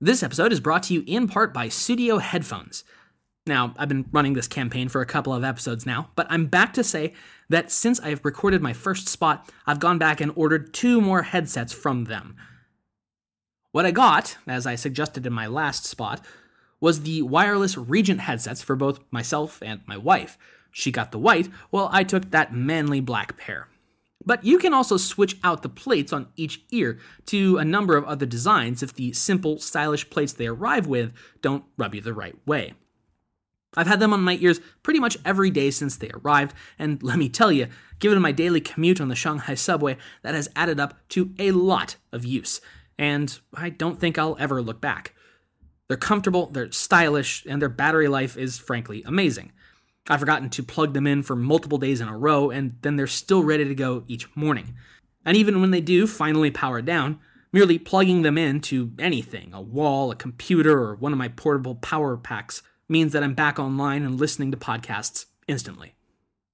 This episode is brought to you in part by Sudio Headphones. Now, I've been running this campaign for a couple of episodes now, but I'm back to say that since I've recorded my first spot, I've gone back and ordered two more headsets from them. What I got, as I suggested in my last spot, was the wireless Regent headsets for both myself and my wife. She got the white, while I took that manly black pair. But you can also switch out the plates on each ear to a number of other designs if the simple, stylish plates they arrive with don't rub you the right way. I've had them on my ears pretty much every day since they arrived, and let me tell you, given my daily commute on the Shanghai subway, that has added up to a lot of use, and I don't think I'll ever look back. They're comfortable, they're stylish, and their battery life is frankly amazing. I've forgotten to plug them in for multiple days in a row, and then they're still ready to go each morning. And even when they do finally power down, merely plugging them into anything a wall, a computer, or one of my portable power packs means that I'm back online and listening to podcasts instantly.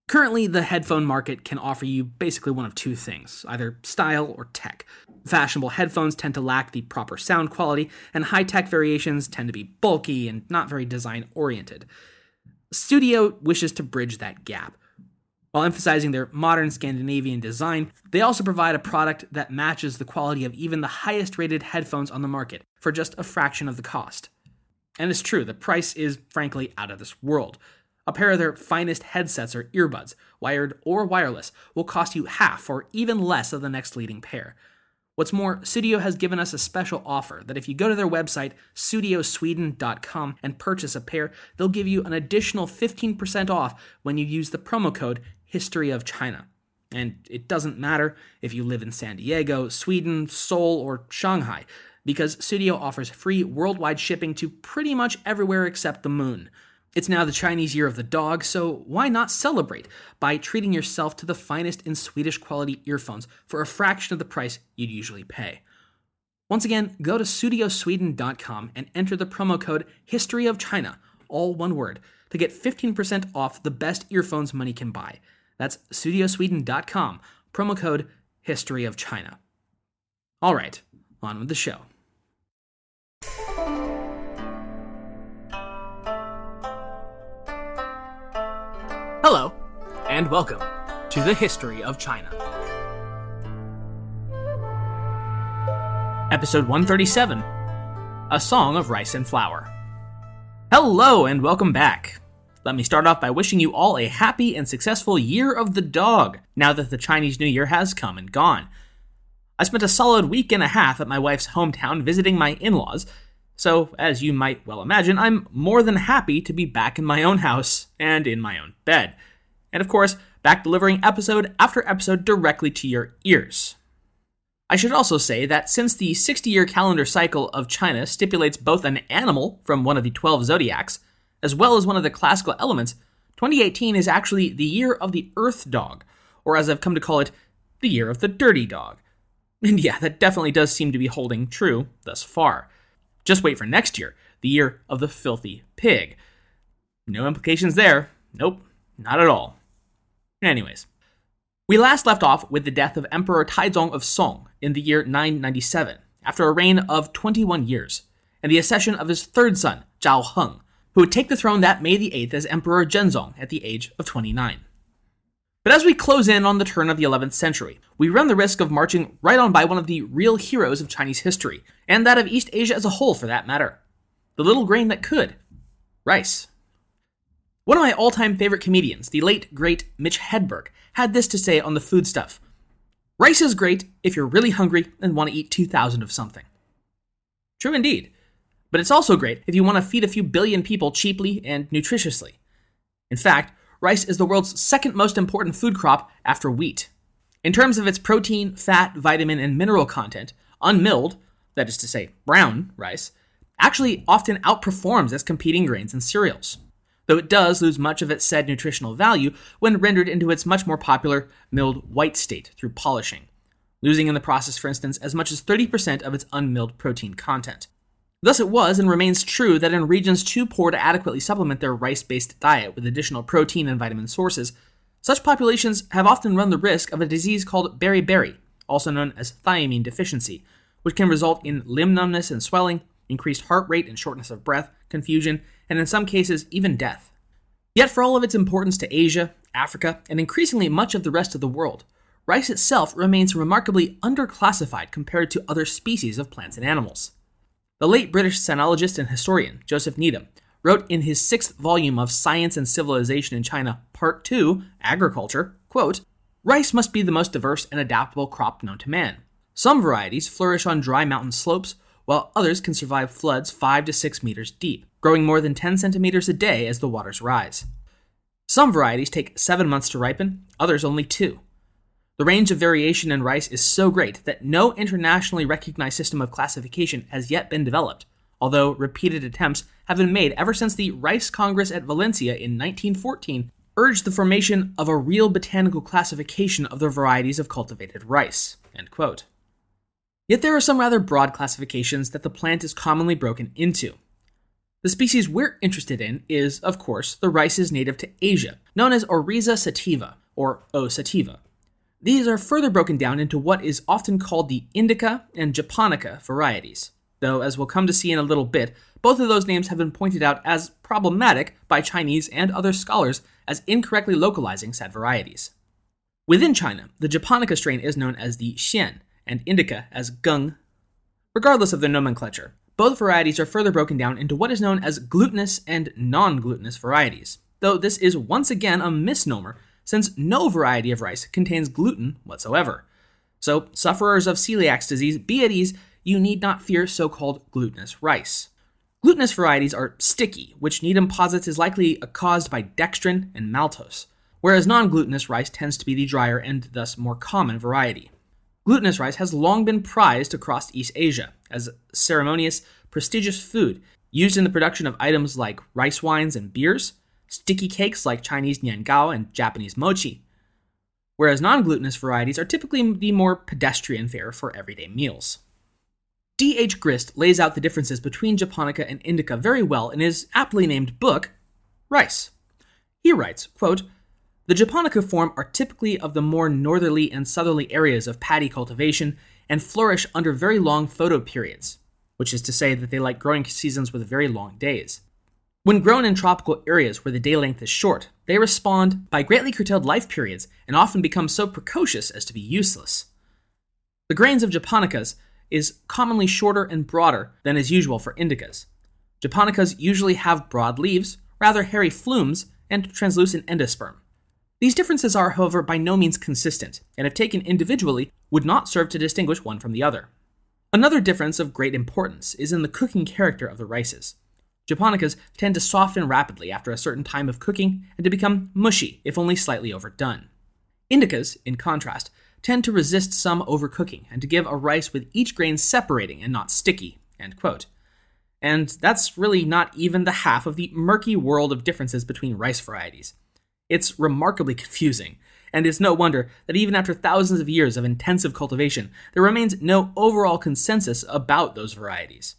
Currently, the headphone market can offer you basically one of two things either style or tech. Fashionable headphones tend to lack the proper sound quality, and high tech variations tend to be bulky and not very design oriented. Sudio wishes to bridge that gap. While emphasizing their modern Scandinavian design, they also provide a product that matches the quality of even the highest rated headphones on the market for just a fraction of the cost. And it's true, the price is frankly out of this world. A pair of their finest headsets or earbuds, wired or wireless, will cost you half or even less of the next leading pair. What's more, Sudio has given us a special offer that if you go to their website, sudiosweden.com, and purchase a pair, they'll give you an additional 15% off when you use the promo code History of China. And it doesn't matter if you live in San Diego, Sweden, Seoul, or Shanghai, because Sudio offers free worldwide shipping to pretty much everywhere except the moon. It's now the Chinese Year of the Dog, so why not celebrate by treating yourself to the finest in Swedish quality earphones for a fraction of the price you'd usually pay? Once again, go to sudiosweden.com and enter the promo code History of China, all one word, to get 15% off the best earphones money can buy. That's sudiosweden.com, promo code History of China. All right, on with the show. And welcome to the History of China. Episode 137 A Song of Rice and Flour. Hello, and welcome back. Let me start off by wishing you all a happy and successful Year of the Dog, now that the Chinese New Year has come and gone. I spent a solid week and a half at my wife's hometown visiting my in laws, so, as you might well imagine, I'm more than happy to be back in my own house and in my own bed. And of course, back delivering episode after episode directly to your ears. I should also say that since the 60 year calendar cycle of China stipulates both an animal from one of the 12 zodiacs, as well as one of the classical elements, 2018 is actually the year of the Earth Dog, or as I've come to call it, the year of the Dirty Dog. And yeah, that definitely does seem to be holding true thus far. Just wait for next year, the year of the filthy pig. No implications there. Nope, not at all. Anyways, we last left off with the death of Emperor Taizong of Song in the year 997, after a reign of 21 years, and the accession of his third son, Zhao Heng, who would take the throne that May the 8th as Emperor Zhenzong at the age of 29. But as we close in on the turn of the 11th century, we run the risk of marching right on by one of the real heroes of Chinese history, and that of East Asia as a whole for that matter. The little grain that could rice. One of my all time favorite comedians, the late, great Mitch Hedberg, had this to say on the food stuff Rice is great if you're really hungry and want to eat 2,000 of something. True indeed. But it's also great if you want to feed a few billion people cheaply and nutritiously. In fact, rice is the world's second most important food crop after wheat. In terms of its protein, fat, vitamin, and mineral content, unmilled, that is to say, brown rice, actually often outperforms its competing grains and cereals, though it does lose much of its said nutritional value when rendered into its much more popular milled white state through polishing, losing in the process, for instance, as much as 30% of its unmilled protein content. Thus, it was and remains true that in regions too poor to adequately supplement their rice based diet with additional protein and vitamin sources, such populations have often run the risk of a disease called beriberi, also known as thiamine deficiency, which can result in limb numbness and swelling, increased heart rate and shortness of breath, confusion, and in some cases, even death. Yet, for all of its importance to Asia, Africa, and increasingly much of the rest of the world, rice itself remains remarkably underclassified compared to other species of plants and animals. The late British sinologist and historian Joseph Needham wrote in his sixth volume of Science and Civilization in China, Part 2, Agriculture, quote, Rice must be the most diverse and adaptable crop known to man. Some varieties flourish on dry mountain slopes, while others can survive floods 5 to 6 meters deep, growing more than 10 centimeters a day as the waters rise. Some varieties take 7 months to ripen, others only 2. The range of variation in rice is so great that no internationally recognized system of classification has yet been developed, although repeated attempts have been made ever since the Rice Congress at Valencia in 1914 urged the formation of a real botanical classification of the varieties of cultivated rice. Yet there are some rather broad classifications that the plant is commonly broken into. The species we're interested in is, of course, the rices native to Asia, known as Oryza sativa, or O. sativa. These are further broken down into what is often called the Indica and Japonica varieties, though, as we'll come to see in a little bit, both of those names have been pointed out as problematic by Chinese and other scholars as incorrectly localizing said varieties. Within China, the Japonica strain is known as the Xian and Indica as Geng. Regardless of their nomenclature, both varieties are further broken down into what is known as glutinous and non glutinous varieties, though this is once again a misnomer since no variety of rice contains gluten whatsoever. So, sufferers of celiac disease, be at ease, you need not fear so called glutinous rice. Glutinous varieties are sticky, which Needham posits is likely caused by dextrin and maltose, whereas non glutinous rice tends to be the drier and thus more common variety. Glutinous rice has long been prized across East Asia as a ceremonious, prestigious food used in the production of items like rice wines and beers, sticky cakes like Chinese niangao and Japanese mochi, whereas non glutinous varieties are typically the more pedestrian fare for everyday meals. D. H. Grist lays out the differences between Japonica and Indica very well in his aptly named book, Rice. He writes, quote, The Japonica form are typically of the more northerly and southerly areas of paddy cultivation and flourish under very long photo periods, which is to say that they like growing seasons with very long days. When grown in tropical areas where the day length is short, they respond by greatly curtailed life periods and often become so precocious as to be useless. The grains of Japonicas is commonly shorter and broader than is usual for indicas. Japonicas usually have broad leaves, rather hairy glumes, and translucent endosperm. These differences are, however, by no means consistent, and if taken individually, would not serve to distinguish one from the other. Another difference of great importance is in the cooking character of the rices. Japonicas tend to soften rapidly after a certain time of cooking and to become mushy if only slightly overdone. Indicas, in contrast, tend to resist some overcooking and to give a rice with each grain separating and not sticky. And that's really not even the half of the murky world of differences between rice varieties. It's remarkably confusing, and it's no wonder that even after thousands of years of intensive cultivation, there remains no overall consensus about those varieties.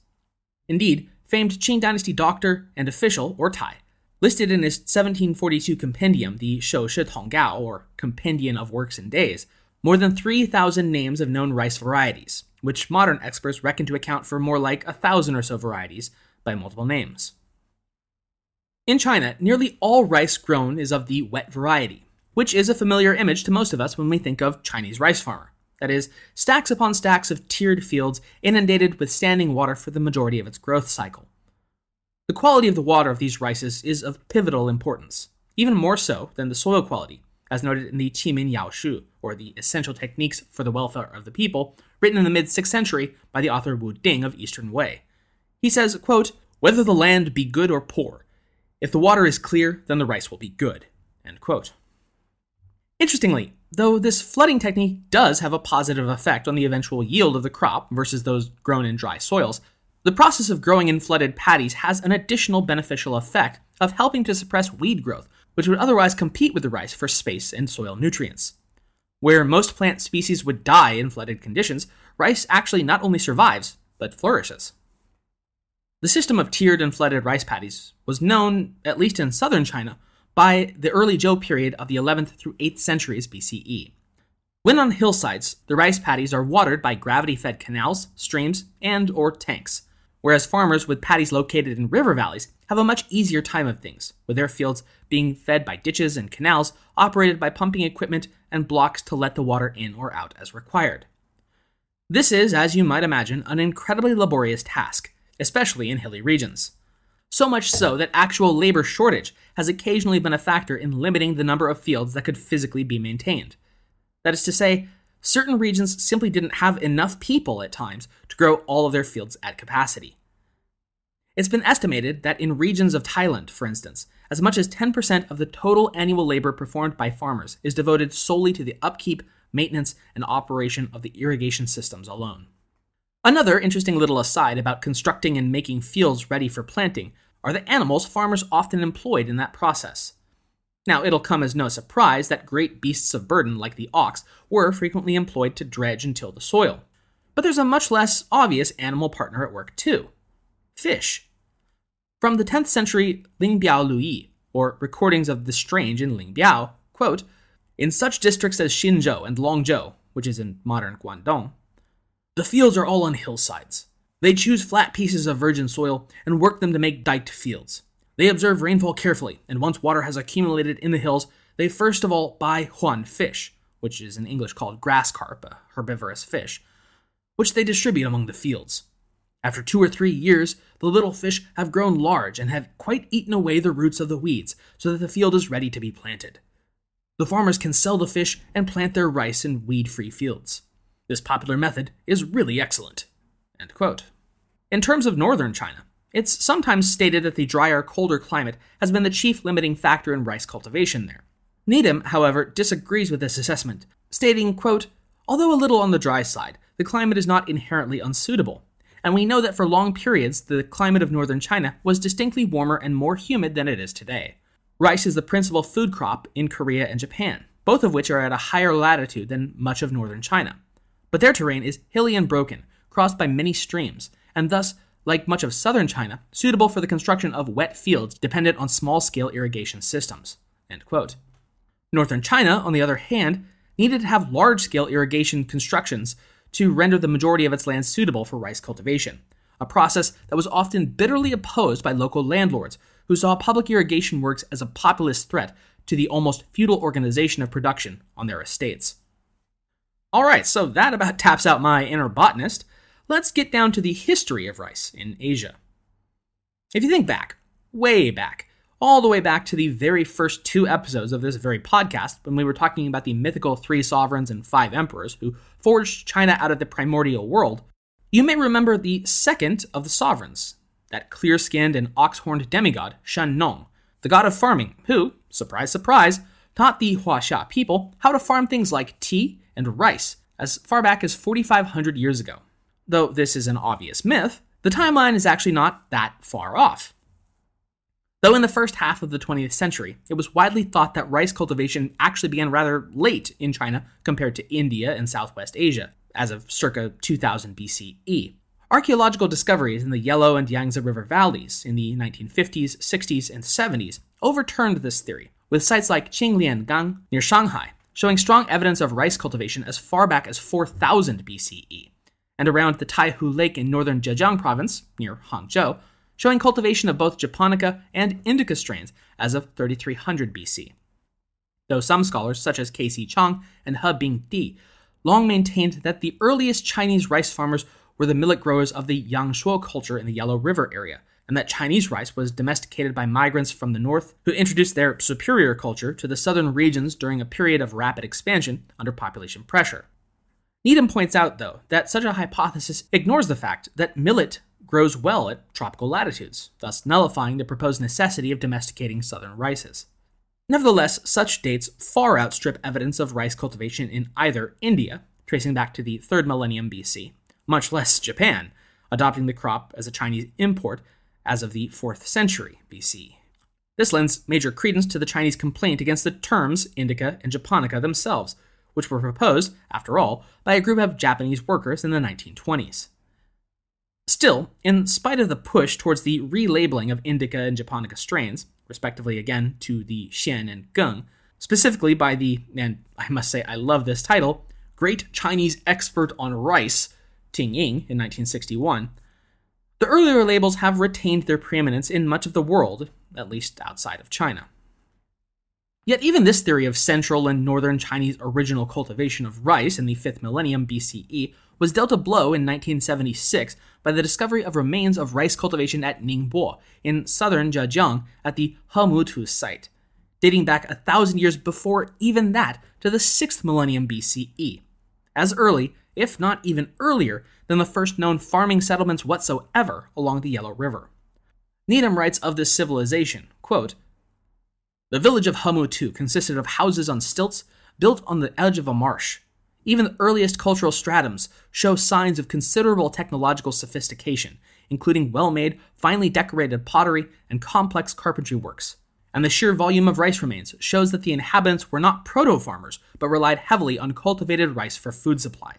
Indeed, famed Qing Dynasty doctor and official, Ortai, listed in his 1742 compendium, the Shou Shi Tong Gao, or Compendium of Works and Days, more than 3,000 names of known rice varieties, which modern experts reckon to account for more like a thousand or so varieties by multiple names. In China, nearly all rice grown is of the wet variety, which is a familiar image to most of us when we think of Chinese rice farmer. That is, stacks upon stacks of tiered fields inundated with standing water for the majority of its growth cycle. The quality of the water of these rices is of pivotal importance, even more so than the soil quality, as noted in the Qimin Yao Shu, or the Essential Techniques for the Welfare of the People, written in the mid 6th century by the author Wu Ding of Eastern Wei. He says, quote, Whether the land be good or poor, if the water is clear, then the rice will be good. Interestingly, Though this flooding technique does have a positive effect on the eventual yield of the crop versus those grown in dry soils, the process of growing in flooded paddies has an additional beneficial effect of helping to suppress weed growth, which would otherwise compete with the rice for space and soil nutrients. Where most plant species would die in flooded conditions, rice actually not only survives, but flourishes. The system of tiered and flooded rice paddies was known, at least in southern China, by the early Zhou period of the 11th through 8th centuries BCE. When on hillsides, the rice paddies are watered by gravity-fed canals, streams, and or tanks, whereas farmers with paddies located in river valleys have a much easier time of things, with their fields being fed by ditches and canals operated by pumping equipment and blocks to let the water in or out as required. This is, as you might imagine, an incredibly laborious task, especially in hilly regions so much so that actual labor shortage has occasionally been a factor in limiting the number of fields that could physically be maintained. That is to say, certain regions simply didn't have enough people at times to grow all of their fields at capacity. It's been estimated that in regions of Thailand, for instance, as much as 10% of the total annual labor performed by farmers is devoted solely to the upkeep, maintenance, and operation of the irrigation systems alone. Another interesting little aside about constructing and making fields ready for planting are the animals farmers often employed in that process. Now, it'll come as no surprise that great beasts of burden like the ox were frequently employed to dredge and till the soil. But there's a much less obvious animal partner at work too fish. From the 10th century Lingbiao Luyi, or recordings of the strange in Lingbiao, quote, in such districts as Xinzhou and Longzhou, which is in modern Guangdong, the fields are all on hillsides. They choose flat pieces of virgin soil and work them to make diked fields. They observe rainfall carefully, and once water has accumulated in the hills, they first of all buy huan fish, which is in English called grass carp, a herbivorous fish, which they distribute among the fields. After two or three years, the little fish have grown large and have quite eaten away the roots of the weeds, so that the field is ready to be planted. The farmers can sell the fish and plant their rice in weed free fields. This popular method is really excellent. In terms of northern China, it's sometimes stated that the drier, colder climate has been the chief limiting factor in rice cultivation there. Needham, however, disagrees with this assessment, stating, quote, Although a little on the dry side, the climate is not inherently unsuitable, and we know that for long periods the climate of northern China was distinctly warmer and more humid than it is today. Rice is the principal food crop in Korea and Japan, both of which are at a higher latitude than much of northern China. But their terrain is hilly and broken, crossed by many streams, and thus, like much of southern China, suitable for the construction of wet fields dependent on small scale irrigation systems. Northern China, on the other hand, needed to have large scale irrigation constructions to render the majority of its land suitable for rice cultivation, a process that was often bitterly opposed by local landlords who saw public irrigation works as a populist threat to the almost feudal organization of production on their estates. All right, so that about taps out my inner botanist let's get down to the history of rice in Asia. If you think back, way back, all the way back to the very first two episodes of this very podcast, when we were talking about the mythical three sovereigns and five emperors who forged China out of the primordial world, you may remember the second of the sovereigns, that clear skinned and ox horned demigod, Shen Nong, the god of farming, who, surprise, surprise, taught the Huaxia people how to farm things like tea and rice as far back as 4,500 years ago. Though this is an obvious myth, the timeline is actually not that far off. Though in the first half of the 20th century, it was widely thought that rice cultivation actually began rather late in China compared to India and Southwest Asia, as of circa 2000 BCE. Archaeological discoveries in the Yellow and Yangtze River valleys in the 1950s, 60s, and 70s overturned this theory, with sites like Qingliangang near Shanghai showing strong evidence of rice cultivation as far back as 4000 BCE and around the Taihu Lake in northern Zhejiang province, near Hangzhou, showing cultivation of both Japonica and Indica strains as of 3300 BC. Though some scholars, such as K.C. Chang and He Bing Di, long maintained that the earliest Chinese rice farmers were the millet growers of the Yangshao culture in the Yellow River area, and that Chinese rice was domesticated by migrants from the north who introduced their superior culture to the southern regions during a period of rapid expansion under population pressure. Needham points out, though, that such a hypothesis ignores the fact that millet grows well at tropical latitudes, thus nullifying the proposed necessity of domesticating southern rices. Nevertheless, such dates far outstrip evidence of rice cultivation in either India, tracing back to the 3rd millennium BC, much less Japan, adopting the crop as a Chinese import as of the 4th century BC. This lends major credence to the Chinese complaint against the terms indica and japonica themselves, which were proposed, after all, by a group of Japanese workers in the 1920s. Still, in spite of the push towards the relabeling of indica and japonica strains, respectively again to the Xian and Geng, specifically by the, and I must say I love this title, Great Chinese Expert on Rice, Ting Ying, in 1961, the earlier labels have retained their preeminence in much of the world, at least outside of China. Yet, even this theory of central and northern Chinese original cultivation of rice in the 5th millennium BCE was dealt a blow in 1976 by the discovery of remains of rice cultivation at Ningbo in southern Zhejiang at the Hemudu site, dating back a thousand years before even that to the 6th millennium BCE, as early, if not even earlier, than the first known farming settlements whatsoever along the Yellow River. Needham writes of this civilization, quote, The village of Hemudu consisted of houses on stilts built on the edge of a marsh. Even the earliest cultural stratums show signs of considerable technological sophistication, including well made, finely decorated pottery and complex carpentry works. And the sheer volume of rice remains shows that the inhabitants were not proto farmers, but relied heavily on cultivated rice for food supply.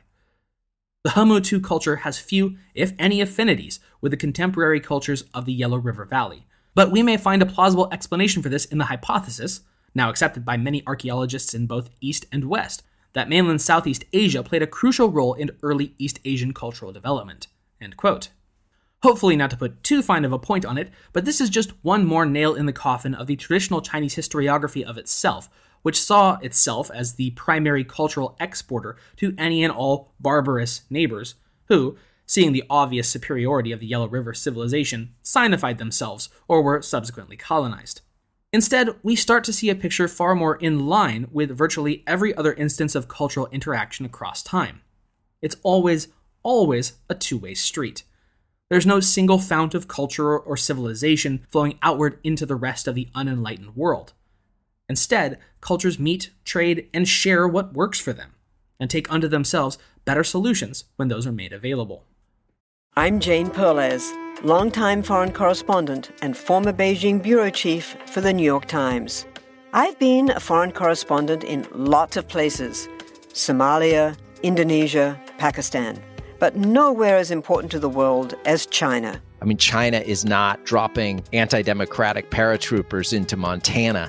The Hemudu culture has few, if any, affinities with the contemporary cultures of the Yellow River Valley. But we may find a plausible explanation for this in the hypothesis, now accepted by many archaeologists in both East and West, that mainland Southeast Asia played a crucial role in early East Asian cultural development. Hopefully, not to put too fine of a point on it, but this is just one more nail in the coffin of the traditional Chinese historiography of itself, which saw itself as the primary cultural exporter to any and all barbarous neighbors, who, seeing the obvious superiority of the Yellow River civilization, sinified themselves or were subsequently colonized. Instead, we start to see a picture far more in line with virtually every other instance of cultural interaction across time. It's always, always a two way street. There's no single fount of culture or civilization flowing outward into the rest of the unenlightened world. Instead, cultures meet, trade, and share what works for them, and take unto themselves better solutions when those are made available. I'm Jane Perlez, longtime foreign correspondent and former Beijing bureau chief for the New York Times. I've been a foreign correspondent in lots of places Somalia, Indonesia, Pakistan, but nowhere as important to the world as China. I mean, China is not dropping anti democratic paratroopers into Montana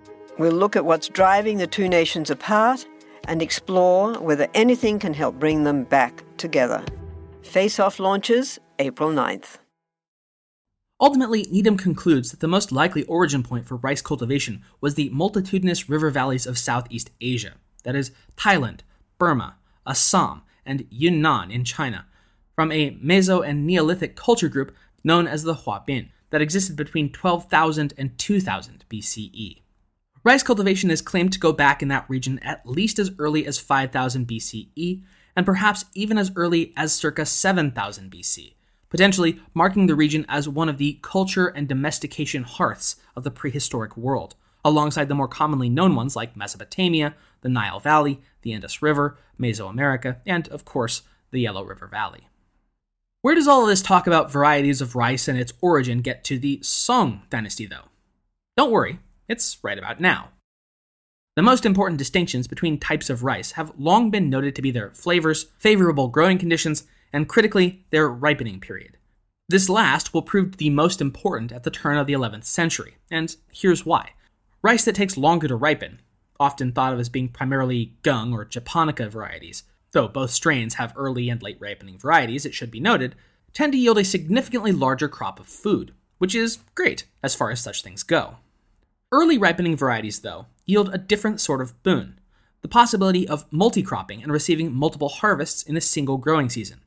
We'll look at what's driving the two nations apart and explore whether anything can help bring them back together. Face Off launches April 9th. Ultimately, Needham concludes that the most likely origin point for rice cultivation was the multitudinous river valleys of Southeast Asia, that is, Thailand, Burma, Assam, and Yunnan in China, from a Meso and Neolithic culture group known as the Huabin that existed between 12,000 and 2000 BCE. Rice cultivation is claimed to go back in that region at least as early as 5000 BCE, and perhaps even as early as circa 7000 BC, potentially marking the region as one of the culture and domestication hearths of the prehistoric world, alongside the more commonly known ones like Mesopotamia, the Nile Valley, the Indus River, Mesoamerica, and, of course, the Yellow River Valley. Where does all of this talk about varieties of rice and its origin get to the Song dynasty, though? Don't worry, it's right about now. The most important distinctions between types of rice have long been noted to be their flavors, favorable growing conditions, and critically, their ripening period. This last will prove the most important at the turn of the 11th century, and here's why. Rice that takes longer to ripen, often thought of as being primarily Geng or Japonica varieties, though both strains have early and late ripening varieties, it should be noted, tend to yield a significantly larger crop of food, which is great as far as such things go. Early ripening varieties, though, yield a different sort of boon. the possibility of multi-cropping and receiving multiple harvests in a single growing season,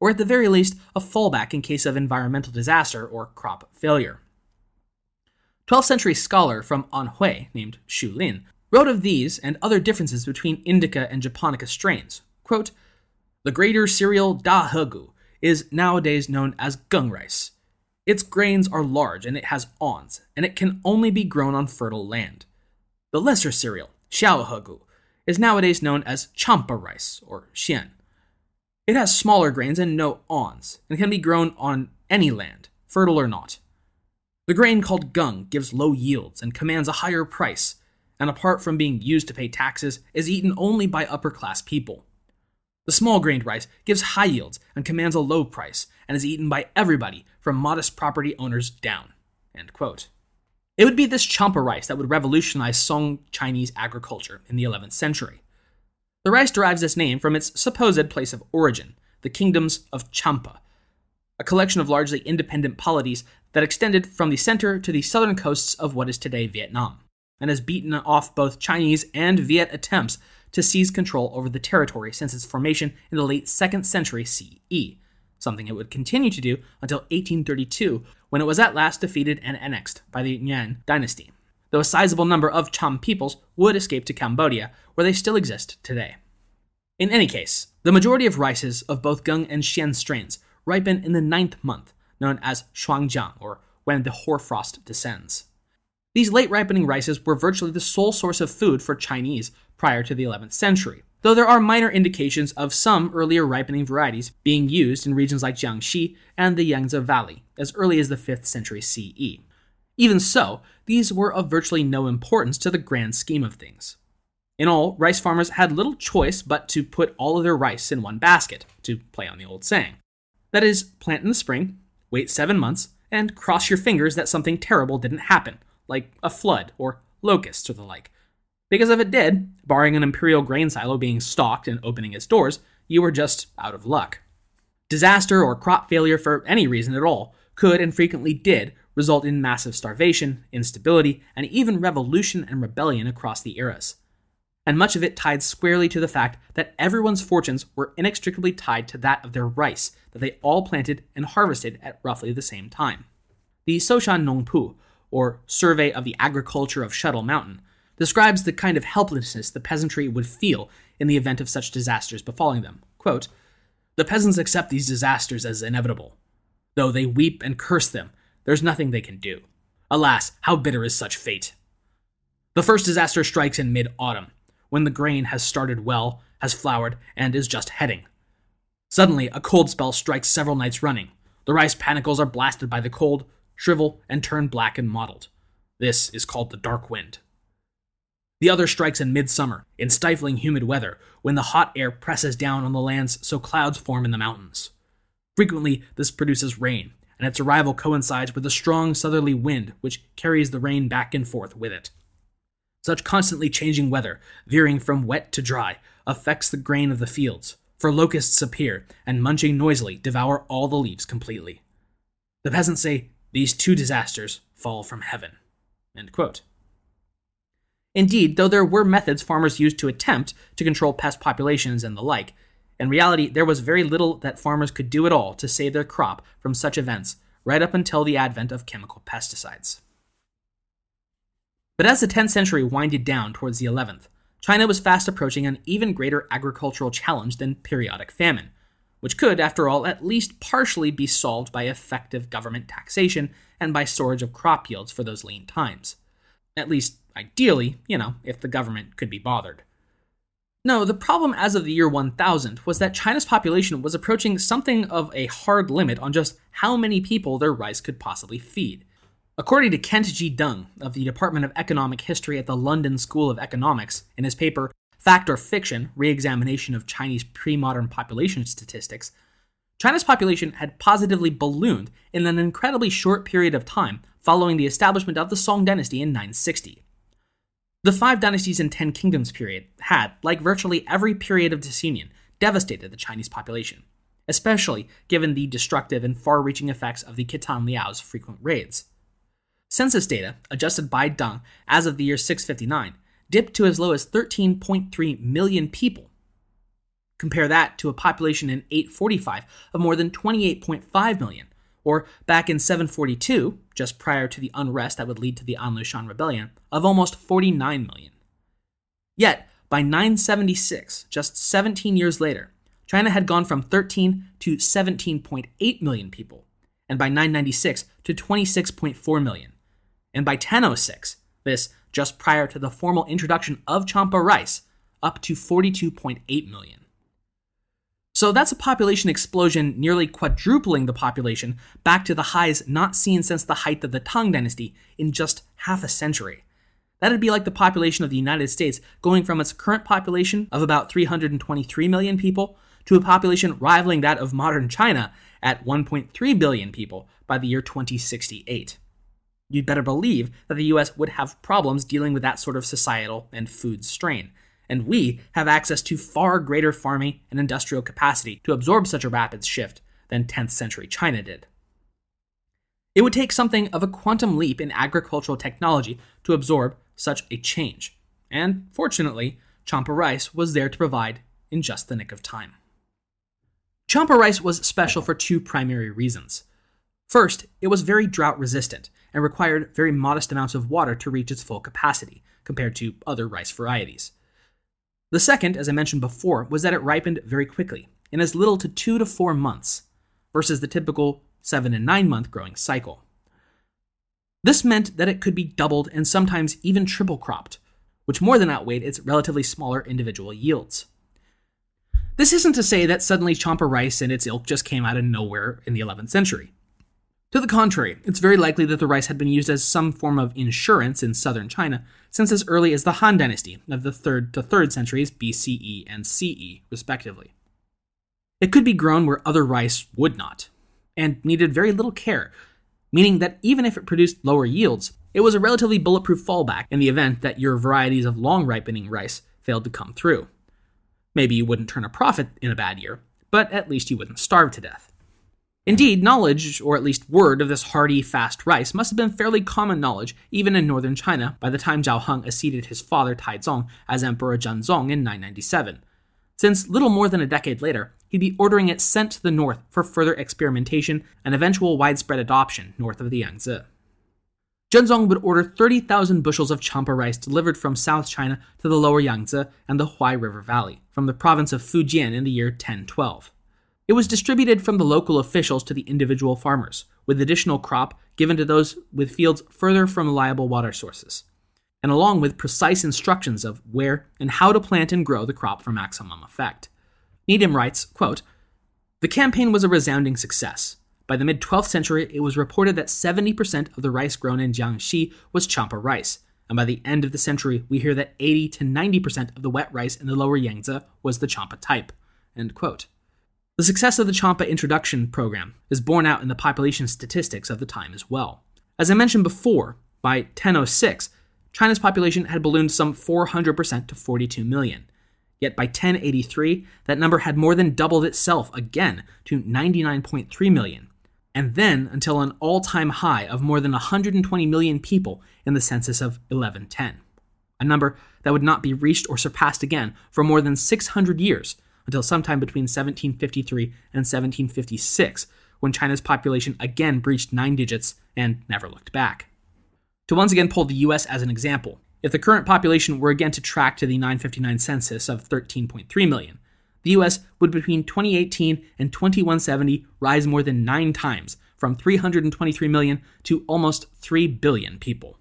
or at the very least, a fallback in case of environmental disaster or crop failure. 12th century scholar from Anhui named Xu Lin wrote of these and other differences between Indica and Japonica strains. Quote, the greater cereal Da Hegu is nowadays known as gung rice. Its grains are large and it has awns, and it can only be grown on fertile land. The lesser cereal, Xiao Hegu, is nowadays known as champa rice or xian. It has smaller grains and no awns, and can be grown on any land, fertile or not. The grain called gung gives low yields and commands a higher price, and apart from being used to pay taxes, is eaten only by upper class people. The small grained rice gives high yields and commands a low price, and is eaten by everybody from modest property owners down. It would be this champa rice that would revolutionize Song Chinese agriculture in the 11th century. The rice derives its name from its supposed place of origin, the kingdoms of Champa, a collection of largely independent polities that extended from the center to the southern coasts of what is today Vietnam and has beaten off both Chinese and Viet attempts to seize control over the territory since its formation in the late 2nd century CE, something it would continue to do until 1832 when it was at last defeated and annexed by the Nguyen dynasty, though a sizable number of Cham peoples would escape to Cambodia, where they still exist today. In any case, the majority of rices of both Gung and Xian strains ripen in the ninth month, known as Shuangjiang, or when the hoarfrost descends. These late ripening rices were virtually the sole source of food for Chinese prior to the 11th century, though there are minor indications of some earlier ripening varieties being used in regions like Jiangxi and the Yangtze Valley as early as the 5th century CE. Even so, these were of virtually no importance to the grand scheme of things. In all, rice farmers had little choice but to put all of their rice in one basket, to play on the old saying. That is, plant in the spring, wait seven months, and cross your fingers that something terrible didn't happen, like a flood or locusts or the like. Because if it did, barring an imperial grain silo being stalked and opening its doors, you were just out of luck. Disaster or crop failure for any reason at all could and frequently did result in massive starvation, instability, and even revolution and rebellion across the eras. And much of it tied squarely to the fact that everyone's fortunes were inextricably tied to that of their rice that they all planted and harvested at roughly the same time. The Soushan Nongpu, or Survey of the Agriculture of Shuttle Mountain, describes the kind of helplessness the peasantry would feel in the event of such disasters befalling them. Quote, the peasants accept these disasters as inevitable. Though they weep and curse them, there's nothing they can do. Alas, how bitter is such fate! The first disaster strikes in mid autumn, when the grain has started well, has flowered, and is just heading. Suddenly, a cold spell strikes several nights running. The rice panicles are blasted by the cold, shrivel, and turn black and mottled. This is called the dark wind. The other strikes in midsummer, in stifling humid weather, when the hot air presses down on the lands so clouds form in the mountains. Frequently, this produces rain, and its arrival coincides with a strong southerly wind which carries the rain back and forth with it. Such constantly changing weather, veering from wet to dry, affects the grain of the fields, for locusts appear and, munching noisily, devour all the leaves completely. The peasants say these two disasters fall from heaven. Indeed, though there were methods farmers used to attempt to control pest populations and the like, in reality, there was very little that farmers could do at all to save their crop from such events, right up until the advent of chemical pesticides. But as the 10th century winded down towards the 11th, China was fast approaching an even greater agricultural challenge than periodic famine, which could, after all, at least partially be solved by effective government taxation and by storage of crop yields for those lean times. At least, ideally, you know, if the government could be bothered. No, the problem as of the year 1000 was that China's population was approaching something of a hard limit on just how many people their rice could possibly feed. According to Kent G. Deng of the Department of Economic History at the London School of Economics, in his paper Fact or Fiction Re examination of Chinese Pre Modern Population Statistics, China's population had positively ballooned in an incredibly short period of time following the establishment of the Song dynasty in 960. The Five Dynasties and Ten Kingdoms period had, like virtually every period of Decian, devastated the Chinese population, especially given the destructive and far reaching effects of the Khitan Liao's frequent raids. Census data, adjusted by Deng as of the year 659, dipped to as low as 13.3 million people. Compare that to a population in 845 of more than 28.5 million, or back in 742, just prior to the unrest that would lead to the An Lushan rebellion, of almost 49 million. Yet, by 976, just 17 years later, China had gone from 13 to 17.8 million people, and by 996 to 26.4 million. And by 1006, this just prior to the formal introduction of Champa rice, up to 42.8 million. So that's a population explosion nearly quadrupling the population back to the highs not seen since the height of the Tang Dynasty in just half a century. That'd be like the population of the United States going from its current population of about 323 million people to a population rivaling that of modern China at 1.3 billion people by the year 2068. You'd better believe that the US would have problems dealing with that sort of societal and food strain and we have access to far greater farming and industrial capacity to absorb such a rapid shift than 10th century China did. It would take something of a quantum leap in agricultural technology to absorb such a change, and fortunately, Champa rice was there to provide in just the nick of time. Champa rice was special for two primary reasons. First, it was very drought resistant and required very modest amounts of water to reach its full capacity, compared to other rice varieties. The second, as I mentioned before, was that it ripened very quickly, in as little to two to four months, versus the typical seven and nine month growing cycle. This meant that it could be doubled and sometimes even triple cropped, which more than outweighed its relatively smaller individual yields. This isn't to say that suddenly Champa rice and its ilk just came out of nowhere in the 11th century. To the contrary, it's very likely that the rice had been used as some form of insurance in southern China since as early as the Han Dynasty of the 3rd to 3rd centuries BCE and CE, respectively. It could be grown where other rice would not, and needed very little care, meaning that even if it produced lower yields, it was a relatively bulletproof fallback in the event that your varieties of long ripening rice failed to come through. Maybe you wouldn't turn a profit in a bad year, but at least you wouldn't starve to death. Indeed, knowledge, or at least word, of this hardy, fast rice must have been fairly common knowledge even in northern China by the time Zhao Heng acceded his father Taizong as Emperor Zhenzong in 997. Since little more than a decade later, he'd be ordering it sent to the north for further experimentation and eventual widespread adoption north of the Yangtze. Zhenzong would order 30,000 bushels of champa rice delivered from South China to the lower Yangtze and the Huai River Valley from the province of Fujian in the year 1012. It was distributed from the local officials to the individual farmers, with additional crop given to those with fields further from reliable water sources, and along with precise instructions of where and how to plant and grow the crop for maximum effect. Needham writes, quote, The campaign was a resounding success. By the mid 12th century, it was reported that 70% of the rice grown in Jiangxi was champa rice, and by the end of the century, we hear that 80 to 90% of the wet rice in the lower Yangtze was the champa type. End quote. The success of the Champa introduction program is borne out in the population statistics of the time as well. As I mentioned before, by 1006, China's population had ballooned some 400% to 42 million. Yet by 1083, that number had more than doubled itself again to 99.3 million, and then until an all time high of more than 120 million people in the census of 1110. A number that would not be reached or surpassed again for more than 600 years until sometime between 1753 and 1756, when China's population again breached nine digits and never looked back. To once again pull the US as an example, if the current population were again to track to the 959 census of 13.3 million, the US would between 2018 and 2170 rise more than nine times, from 323 million to almost 3 billion people.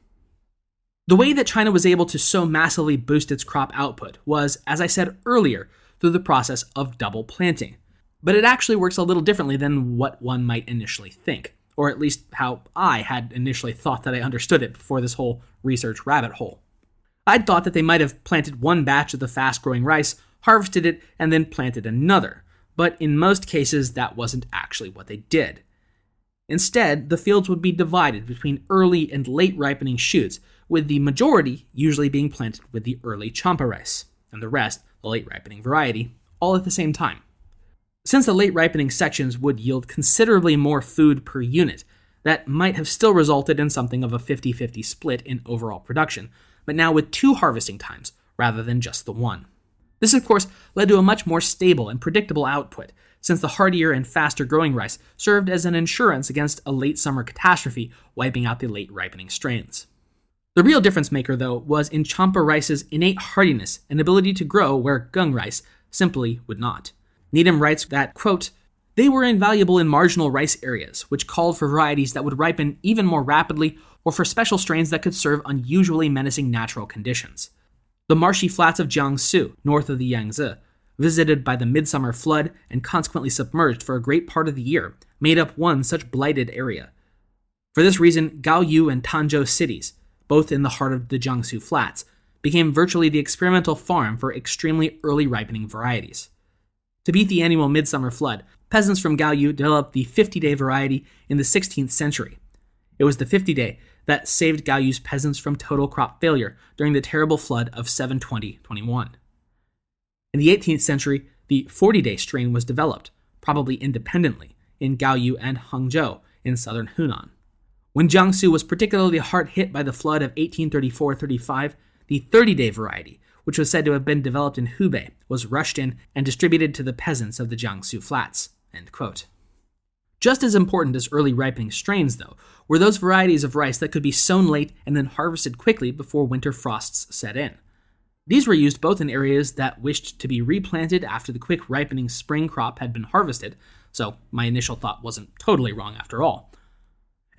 The way that China was able to so massively boost its crop output was, as I said earlier, through the process of double planting. But it actually works a little differently than what one might initially think, or at least how I had initially thought that I understood it before this whole research rabbit hole. I'd thought that they might have planted one batch of the fast growing rice, harvested it, and then planted another, but in most cases that wasn't actually what they did. Instead, the fields would be divided between early and late ripening shoots, with the majority usually being planted with the early champa rice, and the rest the late ripening variety, all at the same time. Since the late ripening sections would yield considerably more food per unit, that might have still resulted in something of a 50 50 split in overall production, but now with two harvesting times rather than just the one. This, of course, led to a much more stable and predictable output, since the hardier and faster growing rice served as an insurance against a late summer catastrophe wiping out the late ripening strains. The real difference maker, though, was in Champa rice's innate hardiness and ability to grow where Gung rice simply would not. Needham writes that, quote, they were invaluable in marginal rice areas, which called for varieties that would ripen even more rapidly or for special strains that could serve unusually menacing natural conditions. The marshy flats of Jiangsu, north of the Yangtze, visited by the midsummer flood and consequently submerged for a great part of the year, made up one such blighted area. For this reason, Gaoyou and Tanzhou cities, both in the heart of the Jiangsu Flats, became virtually the experimental farm for extremely early ripening varieties. To beat the annual midsummer flood, peasants from Gaoyou developed the 50 day variety in the 16th century. It was the 50 day that saved Gaoyou's peasants from total crop failure during the terrible flood of 720 21. In the 18th century, the 40 day strain was developed, probably independently, in Gaoyou and Hangzhou in southern Hunan. When Jiangsu was particularly hard hit by the flood of 1834 35, the 30 day variety, which was said to have been developed in Hubei, was rushed in and distributed to the peasants of the Jiangsu flats. Just as important as early ripening strains, though, were those varieties of rice that could be sown late and then harvested quickly before winter frosts set in. These were used both in areas that wished to be replanted after the quick ripening spring crop had been harvested, so my initial thought wasn't totally wrong after all,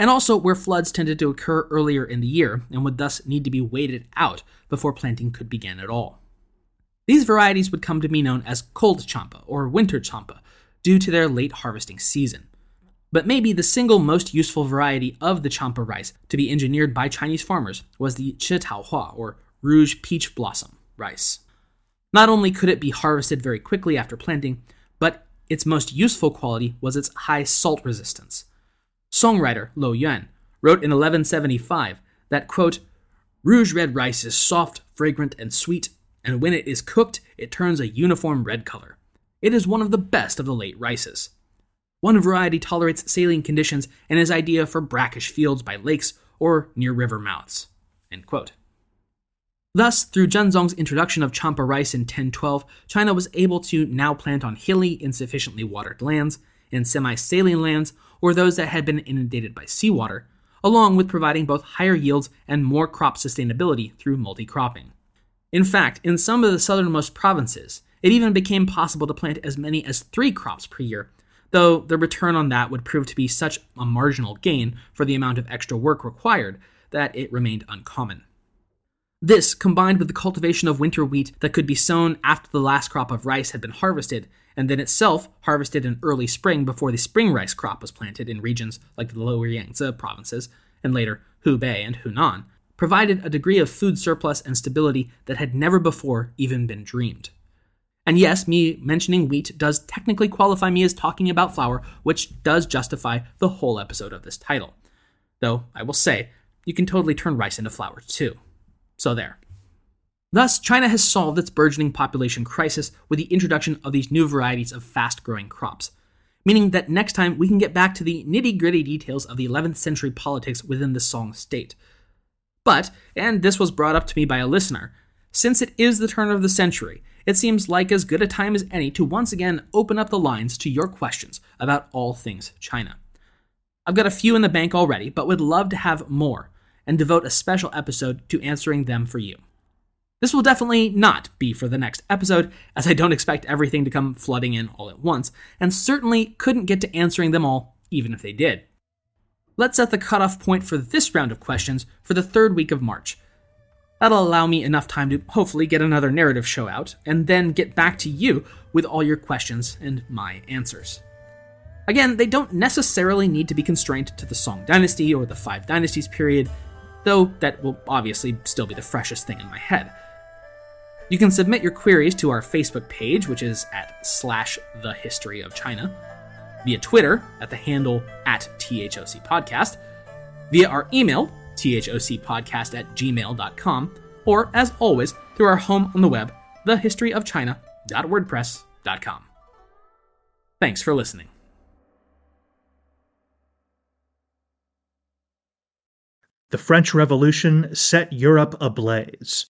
and also where floods tended to occur earlier in the year and would thus need to be waited out before planting could begin at all. These varieties would come to be known as cold champa or winter champa due to their late harvesting season. But maybe the single most useful variety of the champa rice to be engineered by Chinese farmers was the Chitaohua or rouge peach blossom rice. Not only could it be harvested very quickly after planting, but its most useful quality was its high salt resistance. Songwriter Luo Yuan wrote in 1175 that, quote, Rouge red rice is soft, fragrant, and sweet, and when it is cooked, it turns a uniform red color. It is one of the best of the late rices. One variety tolerates saline conditions and is ideal for brackish fields by lakes or near river mouths. Thus, through Zhenzong's introduction of champa rice in 1012, China was able to now plant on hilly, insufficiently watered lands, in semi saline lands, or those that had been inundated by seawater, along with providing both higher yields and more crop sustainability through multi cropping. In fact, in some of the southernmost provinces, it even became possible to plant as many as three crops per year, though the return on that would prove to be such a marginal gain for the amount of extra work required that it remained uncommon. This, combined with the cultivation of winter wheat that could be sown after the last crop of rice had been harvested, and then itself harvested in early spring before the spring rice crop was planted in regions like the lower Yangtze provinces, and later Hubei and Hunan, provided a degree of food surplus and stability that had never before even been dreamed. And yes, me mentioning wheat does technically qualify me as talking about flour, which does justify the whole episode of this title. Though, I will say, you can totally turn rice into flour too. So there. Thus, China has solved its burgeoning population crisis with the introduction of these new varieties of fast growing crops, meaning that next time we can get back to the nitty gritty details of the 11th century politics within the Song state. But, and this was brought up to me by a listener, since it is the turn of the century, it seems like as good a time as any to once again open up the lines to your questions about all things China. I've got a few in the bank already, but would love to have more and devote a special episode to answering them for you. This will definitely not be for the next episode, as I don't expect everything to come flooding in all at once, and certainly couldn't get to answering them all, even if they did. Let's set the cutoff point for this round of questions for the third week of March. That'll allow me enough time to hopefully get another narrative show out, and then get back to you with all your questions and my answers. Again, they don't necessarily need to be constrained to the Song Dynasty or the Five Dynasties period, though that will obviously still be the freshest thing in my head. You can submit your queries to our Facebook page, which is at slash the history of China, via Twitter at the handle at THOC Podcast, via our email, thocpodcast at gmail.com, or as always, through our home on the web, thehistoryofchina.wordpress.com. Thanks for listening. The French Revolution set Europe ablaze.